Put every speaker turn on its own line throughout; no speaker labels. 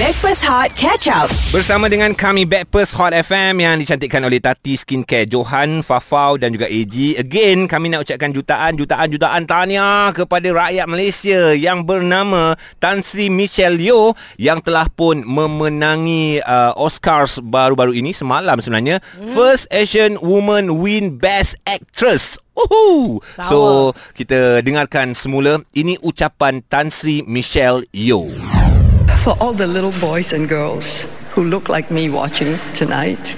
Backpass Hot Catch Up.
Bersama dengan kami Backpers Hot FM yang dicantikkan oleh Tati Skincare Johan, Fafau dan juga AG. Again, kami nak ucapkan jutaan, jutaan, jutaan tahniah kepada rakyat Malaysia yang bernama Tan Sri Michelle Yeoh yang telah pun memenangi uh, Oscars baru-baru ini semalam sebenarnya. Hmm. First Asian woman win Best Actress. Uhu. So, kita dengarkan semula ini ucapan Tan Sri Michelle Yeoh.
For all the little boys and girls who look like me watching tonight,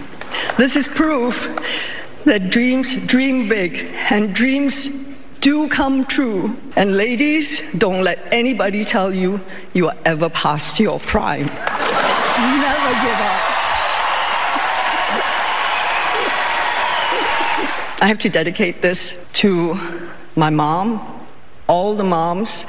this is proof that dreams dream big and dreams do come true. And ladies, don't let anybody tell you you are ever past your prime. Never give up. I have to dedicate this to my mom, all the moms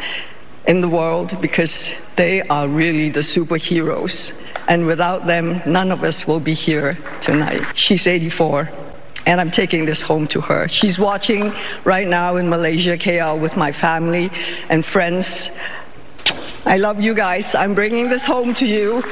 in the world because they are really the superheroes. And without them, none of us will be here tonight. She's 84. And I'm taking this home to her. She's watching right now in Malaysia, KL, with my family and friends. I love you guys. I'm bringing this home to you.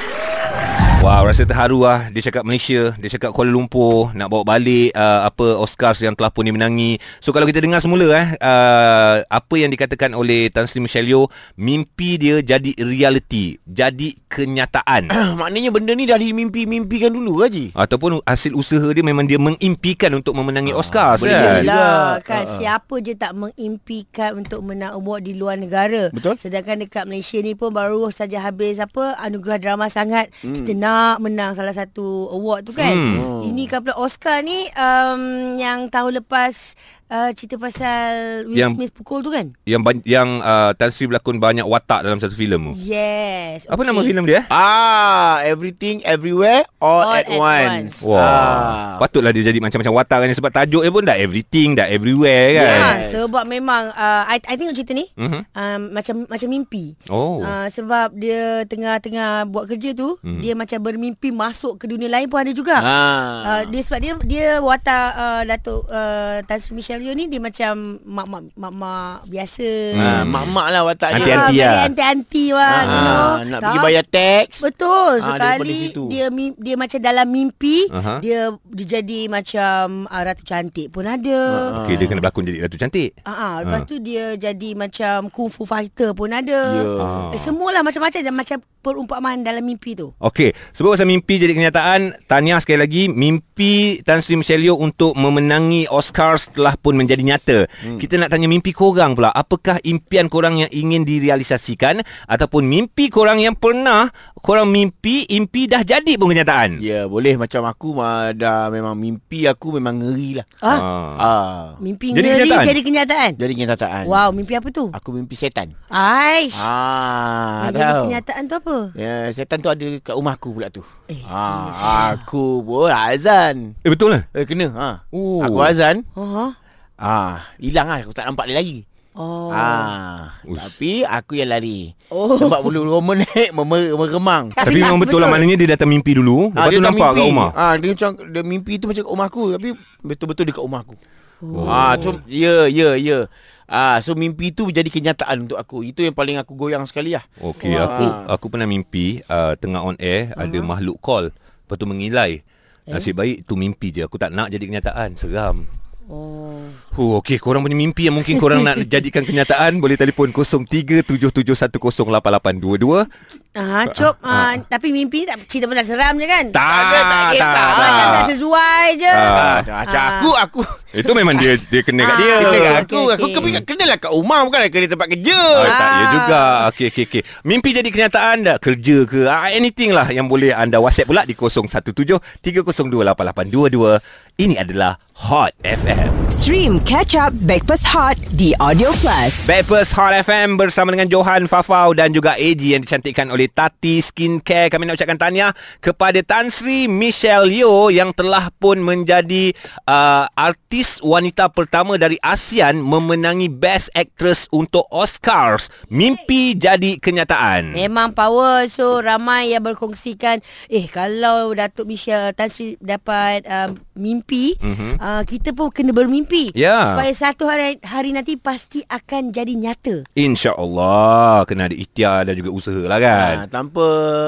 Wow, rasa terharu lah. Dia cakap Malaysia, dia cakap Kuala Lumpur nak bawa balik uh, apa Oscars yang telah pun dimenangi. So kalau kita dengar semula eh uh, apa yang dikatakan oleh Tan Sri Michelle Yeoh, mimpi dia jadi reality, jadi kenyataan.
Maknanya benda ni dah dimimpi-mimpikan dulu Haji.
Ataupun hasil usaha dia memang dia mengimpikan untuk memenangi Oscars
boleh
kan.
Lah, kan
Ha.
siapa je tak mengimpikan untuk menang award di luar negara.
Betul.
Sedangkan dekat Malaysia ni pun baru saja habis apa anugerah drama sangat. Hmm. Kita nak menang salah satu award tu kan.
Hmm.
Ini kan pula Oscar ni um, yang tahun lepas uh, cerita pasal Will
Yang-
Smith pukul tu kan?
Yang ban- yang uh, Tan Sri berlakon banyak watak dalam satu filem tu.
Yes.
Apa nama filem dia? eh?
Ah, everything everywhere all,
All
at,
at
once.
once.
Wah,
Ah.
patutlah dia jadi macam-macam watak kan sebab tajuk dia pun dah everything, dah everywhere kan.
Ya,
Yes.
sebab memang uh, I, I tengok cerita ni
Mhm.
um, macam macam mimpi.
Oh.
Uh, sebab dia tengah-tengah buat kerja tu,
Hmm.
dia macam bermimpi masuk ke dunia lain pun ada juga.
Ah.
Uh, dia sebab dia dia watak uh, Datuk uh, Tan Sri Michelle Yeoh ni dia macam mak-mak mak-mak biasa.
Ah, mak-mak lah watak dia.
Anti-anti
Ah,
lah.
anti-anti lah, you know.
Ah, nak pergi
Tak-
bayar tax.
Betul sekali
situ.
dia dia macam dalam mimpi
Aha.
dia dia jadi macam uh, ratu cantik pun ada.
Okey, dia kena berlakon jadi Ratu Cantik.
Ah, ah, lepas tu dia jadi macam kung fu fighter pun ada.
Ya.
Ah.
Eh, semualah macam-macam dan macam perumpamaan dalam mimpi tu.
Okey, sebab pasal mimpi jadi kenyataan, tahniah sekali lagi mimpi Tan Sri Michelle Yeoh untuk memenangi Oscars telah pun menjadi nyata. Hmm. Kita nak tanya mimpi korang pula, apakah impian korang yang ingin direalisasikan ataupun mimpi korang yang pernah korang mimpi, impi dah jadi pun kenyataan?
Ya, boleh macam aku mah dah memang mimpi aku memang ngeri lah.
Ah,
Ah.
mimpi
Jadi
ngeri
kenyataan?
jadi kenyataan.
Jadi kenyataan.
Wow, mimpi apa tu?
Aku mimpi setan.
Aish.
Ah,
Yang jadi
tahu.
kenyataan tu apa?
Ya, setan tu ada kat rumah aku pula tu.
Eh,
ah,
serius.
aku pun azan.
Eh betul lah.
Eh kena ha.
Oh.
Aku azan.
Oh.
Ah, hilang lah aku tak nampak dia lagi.
Oh.
Ah,
Ush.
tapi aku yang lari.
Oh.
Sebab bulu Roman naik memer- meremang.
Tapi memang betul, lah maknanya dia datang mimpi dulu, lepas tu
dia tak
nampak kat rumah.
Ah, dia macam dia mimpi tu macam kat rumah aku tapi betul-betul dekat rumah aku. Oh. Ah, so ya ya ya. Ah, so mimpi tu jadi kenyataan untuk aku. Itu yang paling aku goyang sekali lah.
Okey,
Wah.
aku aku pernah mimpi uh, tengah on air uh-huh. ada makhluk call, lepas tu mengilai. Nasib baik tu mimpi je. Aku tak nak jadi kenyataan. Seram.
Oh.
Huh, okey, korang punya mimpi yang mungkin korang nak jadikan kenyataan boleh telefon 0377108822.
Ah, cop. Ah, tapi mimpi ni tak cerita pasal seram je kan?
Tak,
ada, tak
tak,
kisah.
tak.
Macam tak sesuai je.
Ah.
Ah, macam aku aku
Itu memang dia dia kena kat
Ah.
dia.
kena kat aku.
okey.
Aku kena kenalah kat rumah bukan kena tempat kerja.
Ah, tak, ya
Ah.
juga. Okey, okey, okey. Mimpi jadi kenyataan dah. Kerja ke, ah, anything lah yang boleh anda WhatsApp pula di 0173028822. Ini adalah Hot FM.
Stream Catch Up Backpass Hot di Audio Plus.
Backpers Hot FM bersama dengan Johan Fafau dan juga AG yang dicantikkan oleh Tati Skincare. Kami nak ucapkan tahniah kepada Tan Sri Michelle Yeoh yang telah pun menjadi uh, artis wanita pertama dari ASEAN memenangi Best Actress untuk Oscars. Mimpi jadi kenyataan.
Memang power So ramai yang berkongsikan Eh kalau Datuk Michelle Tan Sri dapat um, mimpi,
Mhm.
mm-hmm. uh, kita pun kena bermimpi.
Ya.
Supaya satu hari hari nanti pasti akan jadi nyata.
InsyaAllah Kena ada ikhtiar dan juga usaha lah kan
Ha, tanpa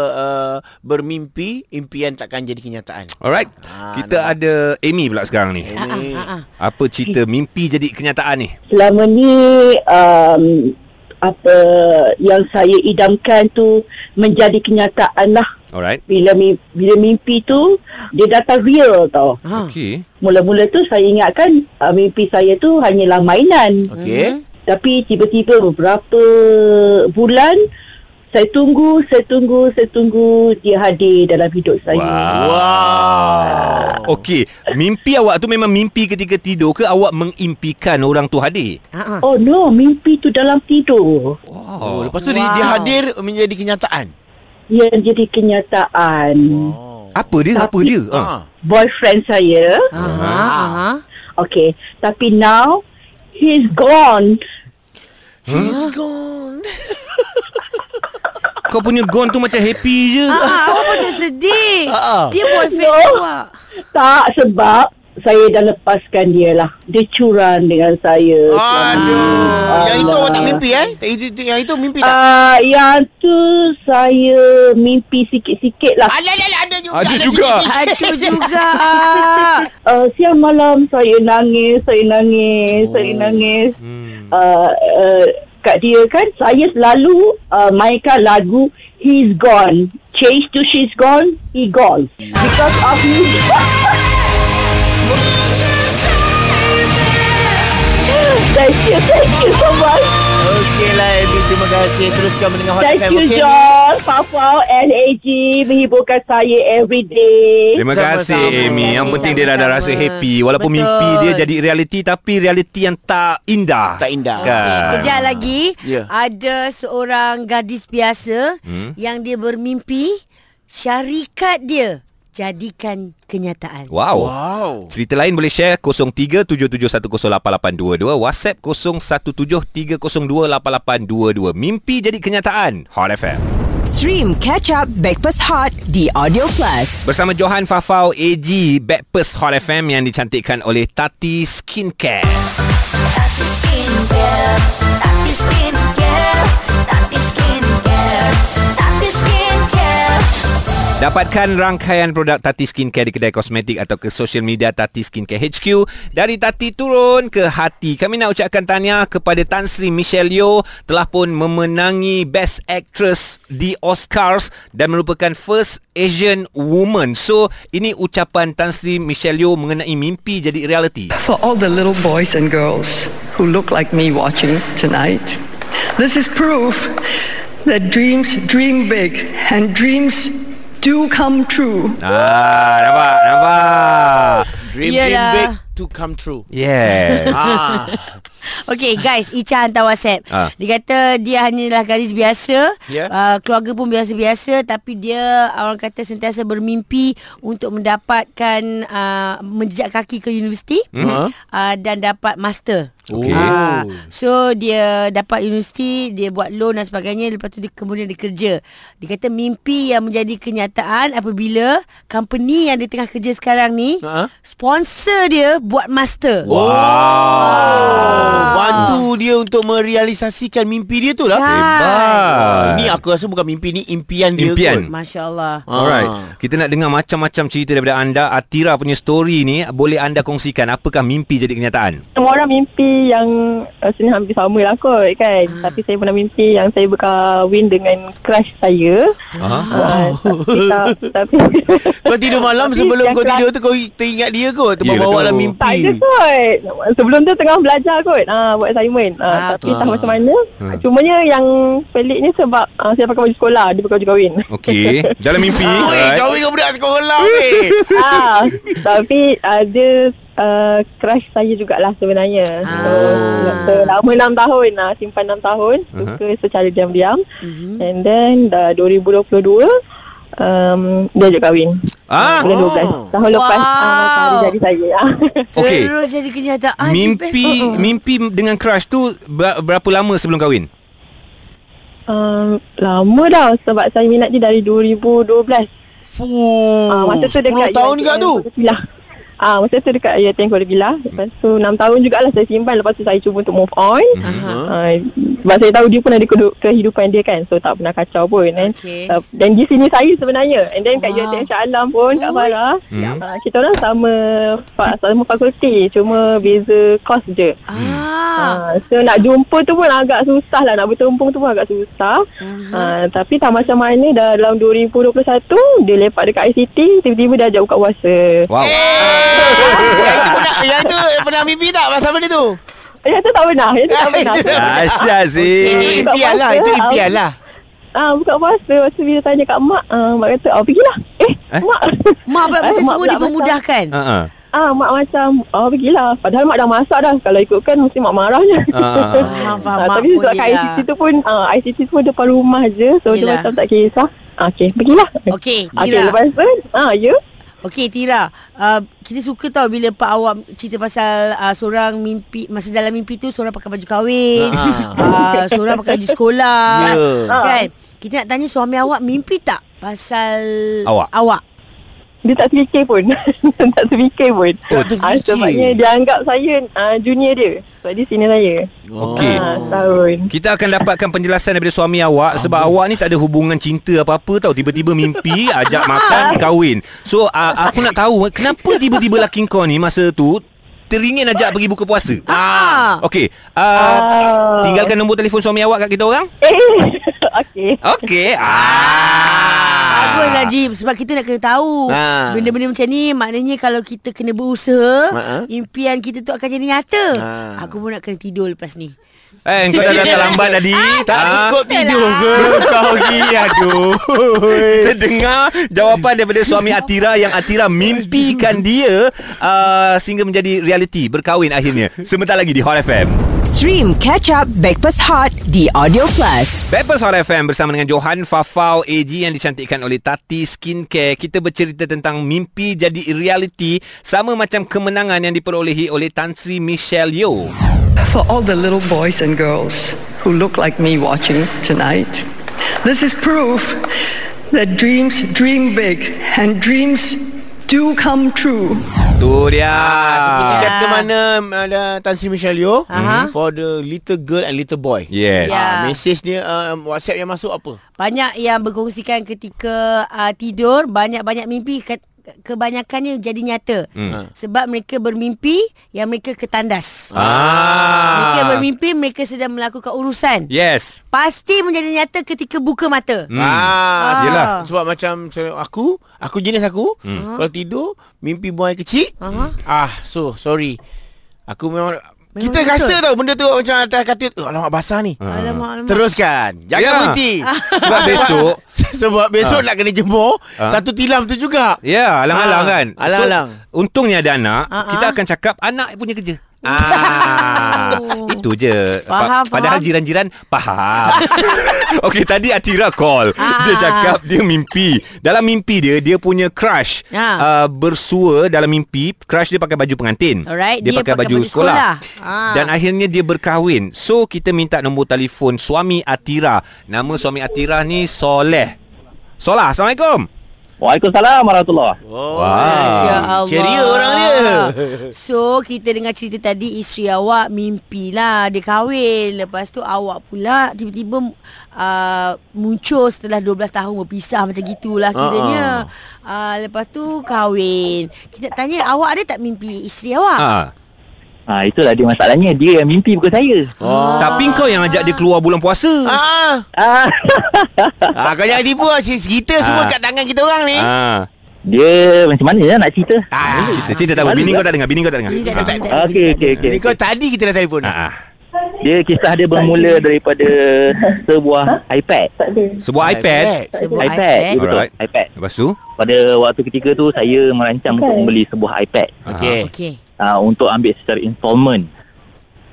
uh, bermimpi, impian takkan jadi kenyataan.
Alright
Ah,
Kita ada Amy pula sekarang ni
Ini.
Apa cerita mimpi jadi kenyataan ni
selama ni um, apa yang saya idamkan tu menjadi kenyataan lah.
Alright
Bila mi- bila mimpi tu dia datang real tau.
Ha.
Okay
Mula-mula tu saya ingatkan uh, mimpi saya tu hanyalah mainan.
Okey.
Tapi tiba-tiba beberapa bulan saya tunggu, saya tunggu, saya tunggu dia hadir dalam hidup saya.
Wow.
Wow.
Okey Mimpi awak tu memang mimpi ketika tidur ke Awak mengimpikan orang tu hadir
Ha.
Oh no, mimpi tu dalam tidur.
Oh, lepas tu dia,
Wow.
dia hadir menjadi kenyataan.
Yang jadi kenyataan.
Oh.
Apa dia Apa
Tapi-
dia ha.
Ha.
Boyfriend saya
Aha, aha.
Okay, tapi now he's gone.
She's gone.
Kau punya gone tu macam happy je
Ah, awak pun tu sedih.
Ah.
Dia boyfriend
No.
awak.
Tak sebab saya dah lepaskan dia lah. Dia curang dengan saya.
Aduh. Yang itu awak tak mimpi eh? Tak- Itu, itu, yang itu mimpi tak?
Ah, yang tu saya mimpi sikit-sikit lah.
Alah, alah, alah, ada juga.
Ada juga.
sikit-sikit.
Aduh juga.
Uh, siang malam saya nangis, saya nangis, saya nangis.
hmm.
Uh, uh, kat dia kan, saya selalu uh, mainkan lagu He's Gone. Change to She's Gone, He Gone. Because of me. thank you, thank you so much.
Terima kasih. Teruskan mendengar Hot
Thank
FM.
you,
okey?
John, Fafau, LAG menghiburkan saya every day.
Terima kasih. Amy Yang penting dia dah, dah rasa happy Walaupun
Betul.
mimpi dia jadi realiti Tapi realiti yang tak indah
Tak indah.
Kan
Okay, kejap lagi
Ya.
ada seorang gadis biasa
Hmm?
yang dia bermimpi syarikat dia jadikan kenyataan.
Wow.
Wow.
Cerita lain boleh share 0377108822 WhatsApp 0173028822 Mimpi jadi kenyataan Hot FM
Stream Catch Up Backpass Hot di Audio Plus.
Bersama Johan Fafau AG Backpast Hot FM yang dicantikkan oleh Tati Skincare
Tati Skincare,
Dapatkan rangkaian produk Tati Skincare di kedai kosmetik atau ke social media Tati Skincare HQ. Dari Tati turun ke hati. Kami nak ucapkan tahniah kepada Tan Sri Michelle Yeoh telah pun memenangi Best Actress di Oscars dan merupakan first Asian woman. So, ini ucapan Tan Sri Michelle Yeoh mengenai mimpi jadi reality.
For all the little boys and girls who look like me watching tonight, this is proof that dreams dream big and dreams do come true.
Ah, nampak? Nampak?
Dream,
Yelah.
dream big to come true.
Yes.
ah.
Okay guys Icha hantar whatsapp
Ah.
Dia kata dia hanyalah gadis biasa
Ya.
uh, Keluarga pun biasa-biasa Tapi dia orang kata sentiasa bermimpi Untuk mendapatkan uh, Menjejak kaki ke universiti
Mhm.
uh, Dan dapat master
Okey.
Ah, so dia dapat universiti, dia buat loan dan sebagainya, lepas tu dia kemudian dia kerja. Dia kata mimpi yang menjadi kenyataan apabila company yang dia tengah kerja sekarang ni
Ha?
sponsor dia buat master.
Oh, bantu dia untuk merealisasikan mimpi dia tu lah.
Kan?
Hebat.
Ni aku rasa bukan mimpi ni impian dia
Impian.
kot.
Masya Allah.
Alright.
Ah.
Kita nak dengar macam-macam cerita daripada anda. Atira punya story ni boleh anda kongsikan apakah mimpi jadi kenyataan?
Semua orang mimpi yang uh, sebenarnya hampir sama lah kot kan.
Hmm.
Tapi saya pernah mimpi yang saya berkahwin dengan crush saya.
Ha?
Uh, tapi tak, tapi
Kau tidur malam
Tapi
sebelum kau tidur tu kau teringat dia kot. Terbawa
Yelah
dalam mimpi.
tak ada kot. Sebelum tu tengah belajar kot uh, buat assignment. Uh,
Ah,
tapi
tu.
tak macam mana.
Hmm.
Cumanya yang peliknya sebab uh, saya pakai baju sekolah. Dia pakai baju kahwin.
Okey. Dalam mimpi.
Oi,
alright.
kau ingat budak sekolah weh.
ah, tapi uh, dia uh, crush saya jugalah sebenarnya. So,
Ah.
selama 6 tahun lah, simpan 6 tahun.
Uh-huh.
Suka secara diam-diam.
Mhm.
And then dah 2022 um, dia ajak kahwin.
Ah,
Bulan 12. Tahun lepas
Wow.
uh, matahari jadi saya.
Okey.
Terus jadi kenyataan.
Mimpi
Best.
mimpi dengan crush tu ber- berapa lama sebelum kahwin?
um, lama dah sebab saya minat dia dari 2012.
Fuh.
Ah, masa tu
10
dekat
tahun
UiTM
juga tu.
Pancasila. Ah, masa tu dekat Ayat Tengku Bila. Lepas tu 6 tahun jugalah saya simpan. Lepas tu saya cuba untuk move on.
Aha.
Ah, sebab saya tahu dia pun ada kehidupan dia kan. So tak pernah kacau pun. And,
Okey.
uh, dan di sini saya sebenarnya. And then kat
Wow.
Ayat Shah Alam pun Kak. Farah.
Hmm.
Ah, kita orang sama sama fakulti. Cuma beza kos je.
Ah.
Ah, so nak jumpa tu pun agak susah lah Nak bertempung tu pun agak susah
Mhm.
ah, Tapi tak macam mana Dalam 2021 Dia lepak dekat ICT Tiba-tiba dia ajak buka puasa
Wow.
Yang itu pernah yang itu pernah mimpi tak pasal benda tu?
Yang tu tak pernah Yang tu tak pernah
Itu
sih.
impian lah, itu impian lah.
Ah, buka puasa Lepas tu bila tanya kat mak ah, Mak kata Oh pergilah Eh,
Eh?
mak
Mak pula
Ah,
macam semua dipermudahkan.
Ha ah.
Ah, mak macam Oh pergilah Padahal mak dah masak dah Kalau ikutkan Mesti mak marahnya
Ah, ah, ah.
Faham, faham.
Ah,
Mak
tapi sebab kat
yelah.
ICT tu pun ah, ICT tu pun depan rumah je So dia
Yelah.
macam tak kisah ah, Okay pergilah
Okey,
Okay
Tira.
lepas tu ah, Ya
Okey Tira, uh, kita suka tau bila pak awak cerita pasal uh, seorang mimpi masa dalam mimpi tu seorang pakai baju kahwin,
Ah.
uh, seorang pakai baju sekolah.
Ya.
Kan? Kita nak tanya suami awak mimpi tak pasal
Awak?
Awak.
Dia tak terfikir pun Tak terfikir pun
Tak terfikir.
Ah, Sebabnya dia anggap saya ah, Junior dia Sebab dia senior saya
Okey.
ah, Tahun
Kita akan dapatkan penjelasan daripada suami awak sebab awak ni tak ada hubungan cinta apa-apa tau. Tiba-tiba mimpi ajak makan kahwin. So uh, aku nak tahu kenapa tiba-tiba laki kau ni masa tu teringin ajak pergi buka puasa.
Ah.
Okey, uh,
Ah.
tinggalkan nombor telefon suami awak kat kita orang.
Eh Okay
Okey. Ah.
Bagus lah Jim Sebab kita nak kena tahu
Ah.
Benda-benda macam ni Maknanya kalau kita kena berusaha
Ah.
Impian kita tu akan jadi nyata
Ah.
Aku pun nak kena tidur lepas ni
Eh, kau dah datang lambat tadi.
Tak
Ah,
cukup tidur ke kau ni aduh.
Kita dengar jawapan daripada suami Atira yang Atira mimpikan dia uh, sehingga menjadi realiti berkahwin akhirnya. Sebentar lagi di Hot FM.
Stream Catch Up Backpass Hot di Audio Plus.
Backpast Hot FM bersama dengan Johan Fafau AG yang dicantikkan oleh Tati Skincare. Kita bercerita tentang mimpi jadi realiti sama macam kemenangan yang diperolehi oleh Tan Sri Michelle Yeoh.
For all the little boys and girls who look like me watching tonight, this is proof that dreams dream big and dreams do come true.
Tu dia.
Seperti kata mana ada Tan Sri Michelle Yeoh
Aha.
for the little girl and little boy.
Yes.
Ya.
Ah, mesej dia uh, WhatsApp yang masuk apa?
Banyak yang berkongsikan ketika uh, tidur Banyak-banyak mimpi ke- Kebanyakannya jadi nyata
Hmm.
Sebab mereka bermimpi Yang mereka ketandas
Ah.
Mereka bermimpi Mereka sedang melakukan urusan
Yes.
Pasti menjadi nyata ketika buka mata
Hmm.
Ah,
Yelah.
Sebab macam saya- aku, aku jenis aku, hmm. kalau tidur mimpi buang air kecil.
Aha.
Ah, so sorry. Aku memang,
Memang
kita
betul.
rasa tau benda tu macam atas katil, oh, alamak basah ni.
Alamak, alamak
Teruskan. Jangan
Ya.
berhenti.
Sebab besok
sebab besok nak kena jemur
Ah.
satu tilam tu juga.
Ya, alang-alang
Ah,
kan.
alang-alang.
So, untungnya ada anak,
Ah,
kita
ah.
akan cakap anak punya kerja. Ah, itu je.
Faham,
padahal
faham.
jiran-jiran faham. Okey, tadi Atira call.
Ah.
Dia cakap dia mimpi. Dalam mimpi dia, dia punya crush
Ah.
uh, bersua dalam mimpi. Crush dia pakai baju pengantin.
Alright,
dia,
dia
pakai,
pakai
baju,
baju
sekolah.
sekolah. Ah.
Dan akhirnya dia berkahwin. So, kita minta nombor telefon suami Atira. Nama suami Atira ni Soleh. Solah, Assalamualaikum.
Waalaikumsalam warahmatullahi
Oh,
Masya Allah
Ceria orang dia.
So kita dengar cerita tadi Isteri awak mimpi lah Dia kahwin Lepas tu awak pula Tiba-tiba uh, Muncul setelah 12 tahun Berpisah macam gitulah kiranya uh, Lepas tu kahwin Kita tanya Awak ada tak mimpi isteri awak?
Ah.
Ha, itulah dia masalahnya Dia yang mimpi bukan saya
Oh. Tapi kau yang ajak dia keluar bulan puasa.
Ah,
ah,
ah kau jangan tipu lah. Kita semua
Ah.
kat tangan kita orang ni.
Ah.
Dia macam mana lah nak cerita
Ah,
Cerita, cerita tak apa. Bini kau tak dengar. Bini kau tak dengar.
Bini tak
Ah.
Okey okey okey
Ni kau tadi kita dah telefon.
Ah, ah.
Dia kisah dia bermula daripada Sebuah iPad
Tak ada
Sebuah iPad.
Sebuah
iPad,
iPad.
Ya, betul
Alright.
iPad
Lepas tu?
Pada waktu ketika tu Saya merancang untuk membeli sebuah iPad
Okey.
Okey
uh, Untuk ambil secara installment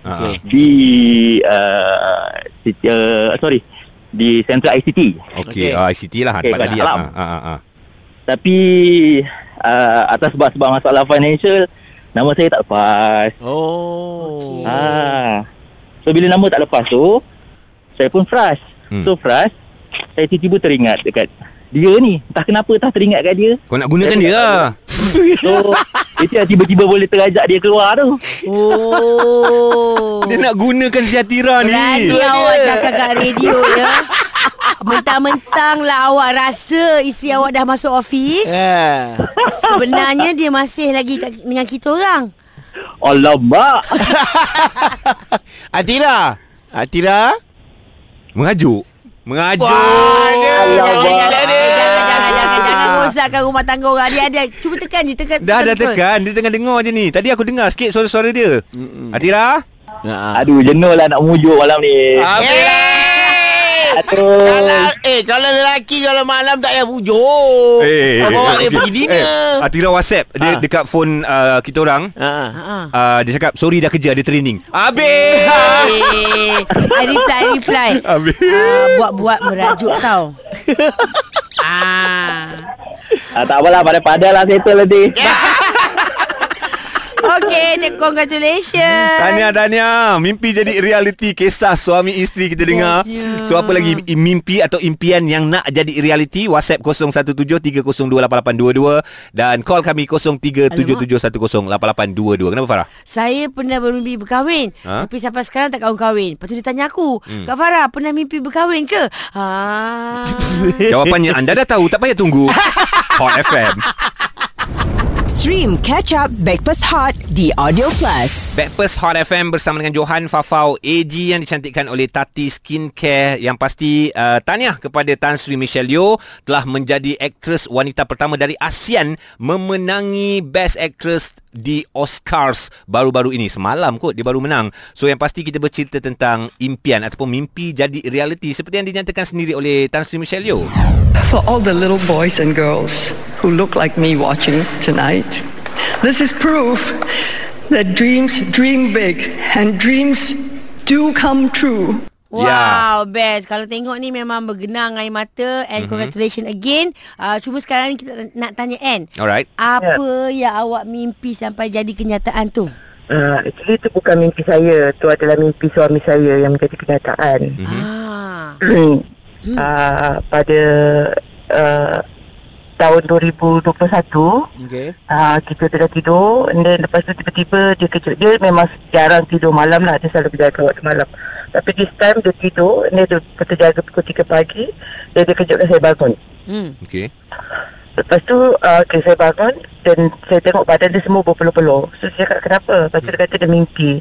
Okey.
Di uh, uh, Sorry Di Central ICT
Okey.
Okey.
Ah, ICT lah
Okey,
tempat tadi. Ah, ah, ah, ah.
Tapi uh, Atas sebab-sebab masalah financial Nama saya tak lepas
Oh.
Ah. So bila nama tak lepas tu Saya pun frust
Hmm.
So frust Saya tiba-tiba teringat dekat Dia ni Entah kenapa tak teringat kat dia
Kau nak gunakan dia lah.
So Itu yang tiba-tiba boleh terajak dia keluar tu
Oh.
Dia nak gunakan si Atira ni.
Berani awak cakap kat radio ya. Mentang-mentang lah awak rasa isteri awak dah masuk office.
Yeah.
Sebenarnya dia masih lagi kat, dengan kita orang.
Alamak
Atira. Atira.
Mengajuk. Mengajuk.
Alamak.
dia.
Jangan, jangan, rosakkan rumah tangga orang. Dia ada. Cuba tekan je. Tekan,
Dah dah tekan Dia tengah dengar je ni Tadi aku dengar sikit suara-suara dia Atira
Ha.
Aduh jenuh lah nak mujuk malam ni Aduh
Kalau eh kalau lelaki kalau malam tak payah pujuk.
Eh,
Kau bawa dia
okey.
pergi dinner.
Eh, Atira WhatsApp Dia
Ah.
dekat phone uh, kita orang
Ha.
Ha.
uh, Dia cakap Sorry dah kerja Ada training Habis
Eh, I reply, I reply.
Habis
Ah, buat-buat merajuk tau. ah.
Ah, Tak apalah pada-pada lah settle nanti
Okay, congratulations.
Tanya Tanya Mimpi jadi reality Kisah suami isteri kita dengar. So apa lagi Mimpi atau impian Yang nak jadi reality WhatsApp 0173028822 Dan call kami 0377108822 Kenapa Farah?
Saya pernah bermimpi berkahwin
Ha?
ha? Tapi sampai sekarang tak kahwin-kahwin Lepas tu dia tanya aku hmm. Kak Farah pernah mimpi berkahwin ke? Ha.
Jawapannya anda dah tahu Tak payah tunggu Hot FM
Stream Catch Up Backpass Hot di Audio Plus.
Backpast Hot FM bersama dengan Johan Fafau AG yang dicantikkan oleh Tati Skincare yang pasti uh, tahniah kepada Tan Sri Michelle Yeoh telah menjadi aktris wanita pertama dari ASEAN memenangi Best Actress di Oscars baru-baru ini. Semalam kot dia baru menang. So yang pasti kita bercerita tentang impian ataupun mimpi jadi reality seperti yang dinyatakan sendiri oleh Tan Sri Michelle Yeoh.
For all the little boys and girls who look like me watching tonight, this is proof that dreams dream big and dreams do come true.
Wow, best. Kalau tengok ni memang bergenang air mata and mm-hmm. congratulations again. Uh, cuma sekarang ni kita nak tanya Anne.
alright
Apa yang awak mimpi sampai jadi kenyataan tu?
Uh, actually itu bukan mimpi saya. Itu adalah mimpi suami saya yang menjadi kenyataan.
Mhm.
Ah.
uh, pada uh, tahun 2021
Okey.
uh, kita tengah tidur. And then lepas tu tiba-tiba dia kejut. Dia memang jarang tidur. Malam lah dia selalu berjaga waktu malam. Tapi this time dia tidur. And then dia terjaga pukul 3 pagi. Dan dia kejutkan saya bangun.
Hmm.
okay
Lepas tu uh, okay, saya bangun dan saya tengok badan dia semua berpeluh-peluh. So saya cakap kenapa? Lepas tu dia kata dia mimpi.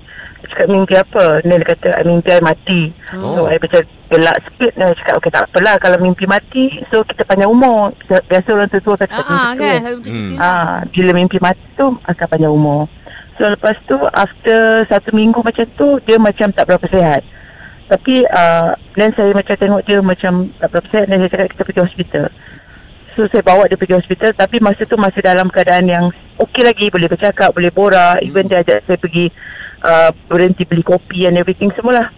Saya cakap mimpi apa? Dia kata "I mimpi I mati.
Oh.
So saya macam gelak sikit. Dan saya cakap okay tak apalah kalau mimpi mati. So kita panjang umur. Biasa- orang tua
Ah,
kata
ah,
macam tu.
kan? Macam
Hmm.
Ah, bila mimpi mati tu akan panjang umur. So lepas tu after satu minggu macam tu dia macam tak berapa sihat. Tapi uh, dan saya macam tengok dia macam tak berapa sihat dan saya cakap kita pergi hospital. So saya bawa dia pergi hospital tapi masa tu masih dalam keadaan yang okey lagi boleh bercakap, boleh borak, even dia ajak saya pergi uh, berhenti beli kopi and everything semualah.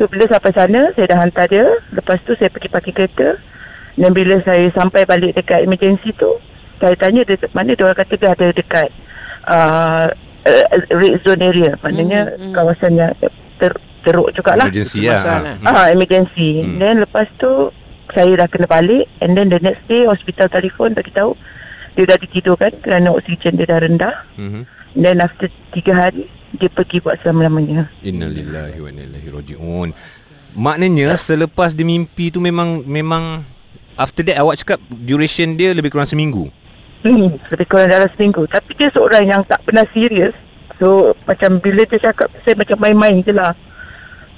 So bila sampai sana saya dah hantar dia, lepas tu saya pergi parking kereta dan bila saya sampai balik dekat emergency tu, saya tanya dia mana dia orang kata dia ada dekat uh, uh, red zone area, maknanya
Hmm, hmm.
kawasan yang ter, teruk jugalah.
emergency lah
lah.
Ah, emergency.
Hmm.
Hmm. Then lepas tu saya dah kena balik and then the next day hospital telefon bagi tahu dia dah ditidurkan kerana oksigen dia dah rendah.
Mhm.
Then after tiga hari dia pergi buat selama-lamanya.
Innalillahi wa inna ilaihi rajiun. Maknanya selepas dia mimpi tu memang memang after that awak cakap duration dia lebih kurang seminggu.
Hmm, lebih kurang dalam seminggu. Tapi dia seorang yang tak pernah serius. So macam bila dia cakap saya macam main-main je lah.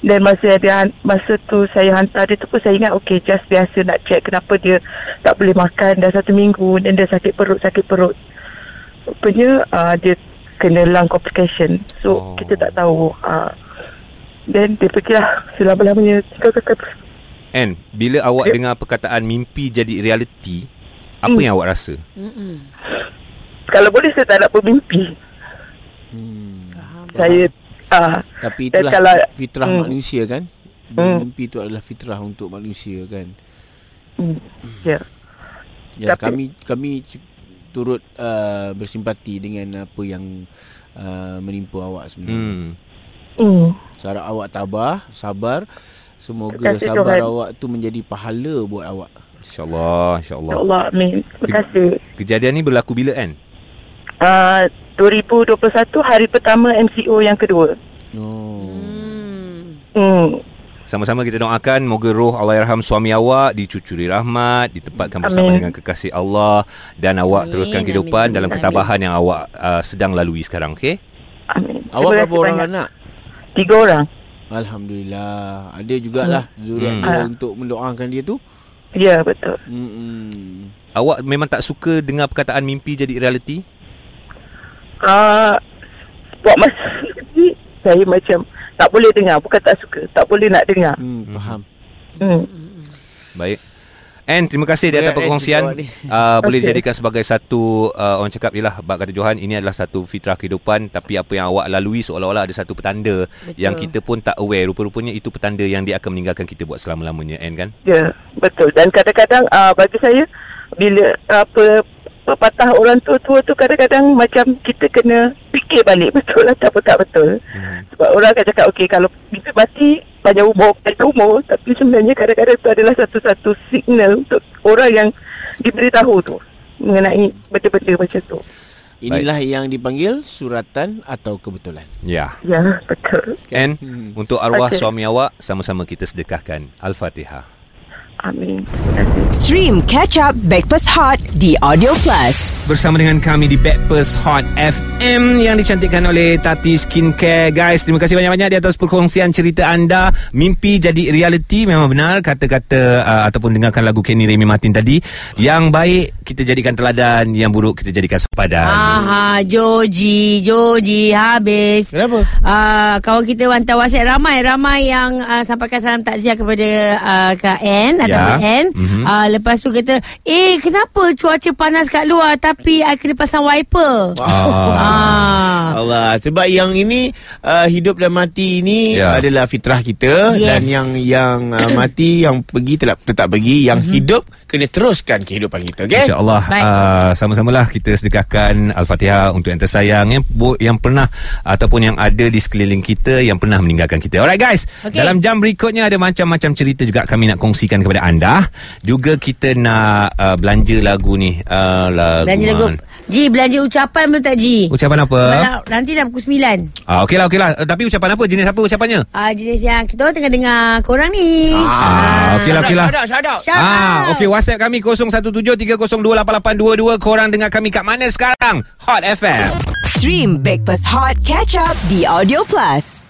Dan masa dia masa tu saya hantar dia tu pun saya ingat okay just biasa nak check kenapa dia tak boleh makan dah satu minggu dan dia sakit perut sakit perut. Rupanya uh, dia kena lung complication. So
Oh.
kita tak tahu. Uh, then dia pergilah selama-lamanya tinggal kakak
And bila awak dengar perkataan mimpi jadi reality, apa
Hmm.
yang awak rasa?
Mm-mm.
Kalau boleh saya tak nak bermimpi.
Hmm.
Faham.
Saya uh,
Tapi
Dan
itulah
kalau-
fitrah
Hmm.
manusia kan.
Hmm.
Mimpi itu adalah fitrah untuk manusia kan.
hmm, ya.
Ya
Tapi-
kami kami turut uh, bersimpati dengan apa yang uh, menimpa awak sebenarnya.
Hmm.
Hmm.
Cara awak tabah, sabar. Semoga
Terima kasih,
sabar
Tuhan.
awak tu menjadi pahala buat awak.
InsyaAllah,
Ya
insyaAllah.
Allah, amin. Terima kasih.
Kejadian ni berlaku bila kan?
uh, 2021 hari pertama MCO yang kedua.
Oh.
Hmm.
Sama-sama kita doakan moga roh Allahyarham suami awak dicucuri rahmat, ditempatkan bersama
Amin.
dengan kekasih Allah dan awak
Amin,
teruskan
amin,
kehidupan
amin,
dalam
amin.
ketabahan yang awak uh, sedang lalui sekarang, okey?
Amin.
Awak berapa orang
banyak.
anak?
Tiga orang.
Alhamdulillah. Ada jugalah zuriat
Hmm.
dia
Ah.
untuk mendoakan dia tu.
Ya, betul.
Hmm.
Awak memang tak suka dengar perkataan mimpi jadi realiti?
Uh, buat masa ni, saya macam tak boleh dengar. Bukan tak suka. Tak boleh nak dengar.
Hmm, faham.
Hmm.
Baik. And terima kasih di atas
Ann,
perkongsian. Uh, boleh
Okey.
dijadikan sebagai satu uh, orang cakap ialah bab kata Johan ini adalah satu fitrah kehidupan tapi apa yang awak lalui seolah-olah ada satu petanda
Betul.
yang kita pun tak aware rupa-rupanya itu petanda yang dia akan meninggalkan kita buat selama-lamanya Ann kan?
Ya, betul. Dan kadang-kadang uh, bagi saya bila apa pepatah orang tua-tua tu kadang-kadang macam kita kena fikir balik betul atau tak betul.
Hmm.
Sebab orang akan cakap okey kalau mimpi mati panjang umur, panjang umur tapi sebenarnya kadang-kadang itu adalah satu-satu signal untuk orang yang diberitahu tu mengenai benda-benda macam tu.
Inilah yang dipanggil suratan atau kebetulan.
Ya.
Ya, betul.
And
Hmm.
untuk arwah
Okey.
suami awak sama-sama kita sedekahkan Al-Fatihah.
Amin.
Stream Catch Up Backpass Hot di Audio Plus.
Bersama dengan kami di Backpers Hot FM yang dicantikkan oleh Tati Skincare. Guys, terima kasih banyak-banyak di atas perkongsian cerita anda. Mimpi jadi reality memang benar kata-kata uh, ataupun dengarkan lagu Kenny Remy Martin tadi. Yang baik kita jadikan teladan, yang buruk kita jadikan sepadan.
Aha, Joji, Joji habis.
Kenapa?
Uh, kawan kita hantar WhatsApp ramai ramai yang uh, sampaikan salam takziah kepada uh, Kak N ataupun N.
Mhm.
Uh, lepas tu kata, "Eh, kenapa cuaca panas kat luar tapi I kena pasang wiper?" Ah.
Allah sebab yang ini uh, hidup dan mati ini
Ya.
adalah fitrah kita
Yes.
dan yang yang uh, mati yang pergi tetap tetap pergi yang hidup kena teruskan kehidupan kita okey
InsyaAllah uh, Sama-samalah kita sedekahkan Al-Fatihah Untuk yang tersayang yang, yang pernah Ataupun yang ada di sekeliling kita Yang pernah meninggalkan kita Alright guys
Okey.
Dalam jam berikutnya Ada macam-macam cerita juga Kami nak kongsikan kepada anda Juga kita nak uh, Belanja lagu ni uh, lagu
Belanja lagu.
mana?
Ji, belanja ucapan belum tak Ji?
Ucapan apa?
Sebab nanti dah pukul 9.
Ah, okey lah, okey lah. Uh, tapi ucapan apa? Jenis apa ucapannya?
Ah, jenis yang kita orang tengah dengar korang ni.
Ah, okey lah, okey lah.
shout out shout out
Shout
Ah, okey WhatsApp kami 0173028822. Korang dengar kami kat mana sekarang? Hot FM.
Stream Backpass Hot Catch Up di Audio Plus.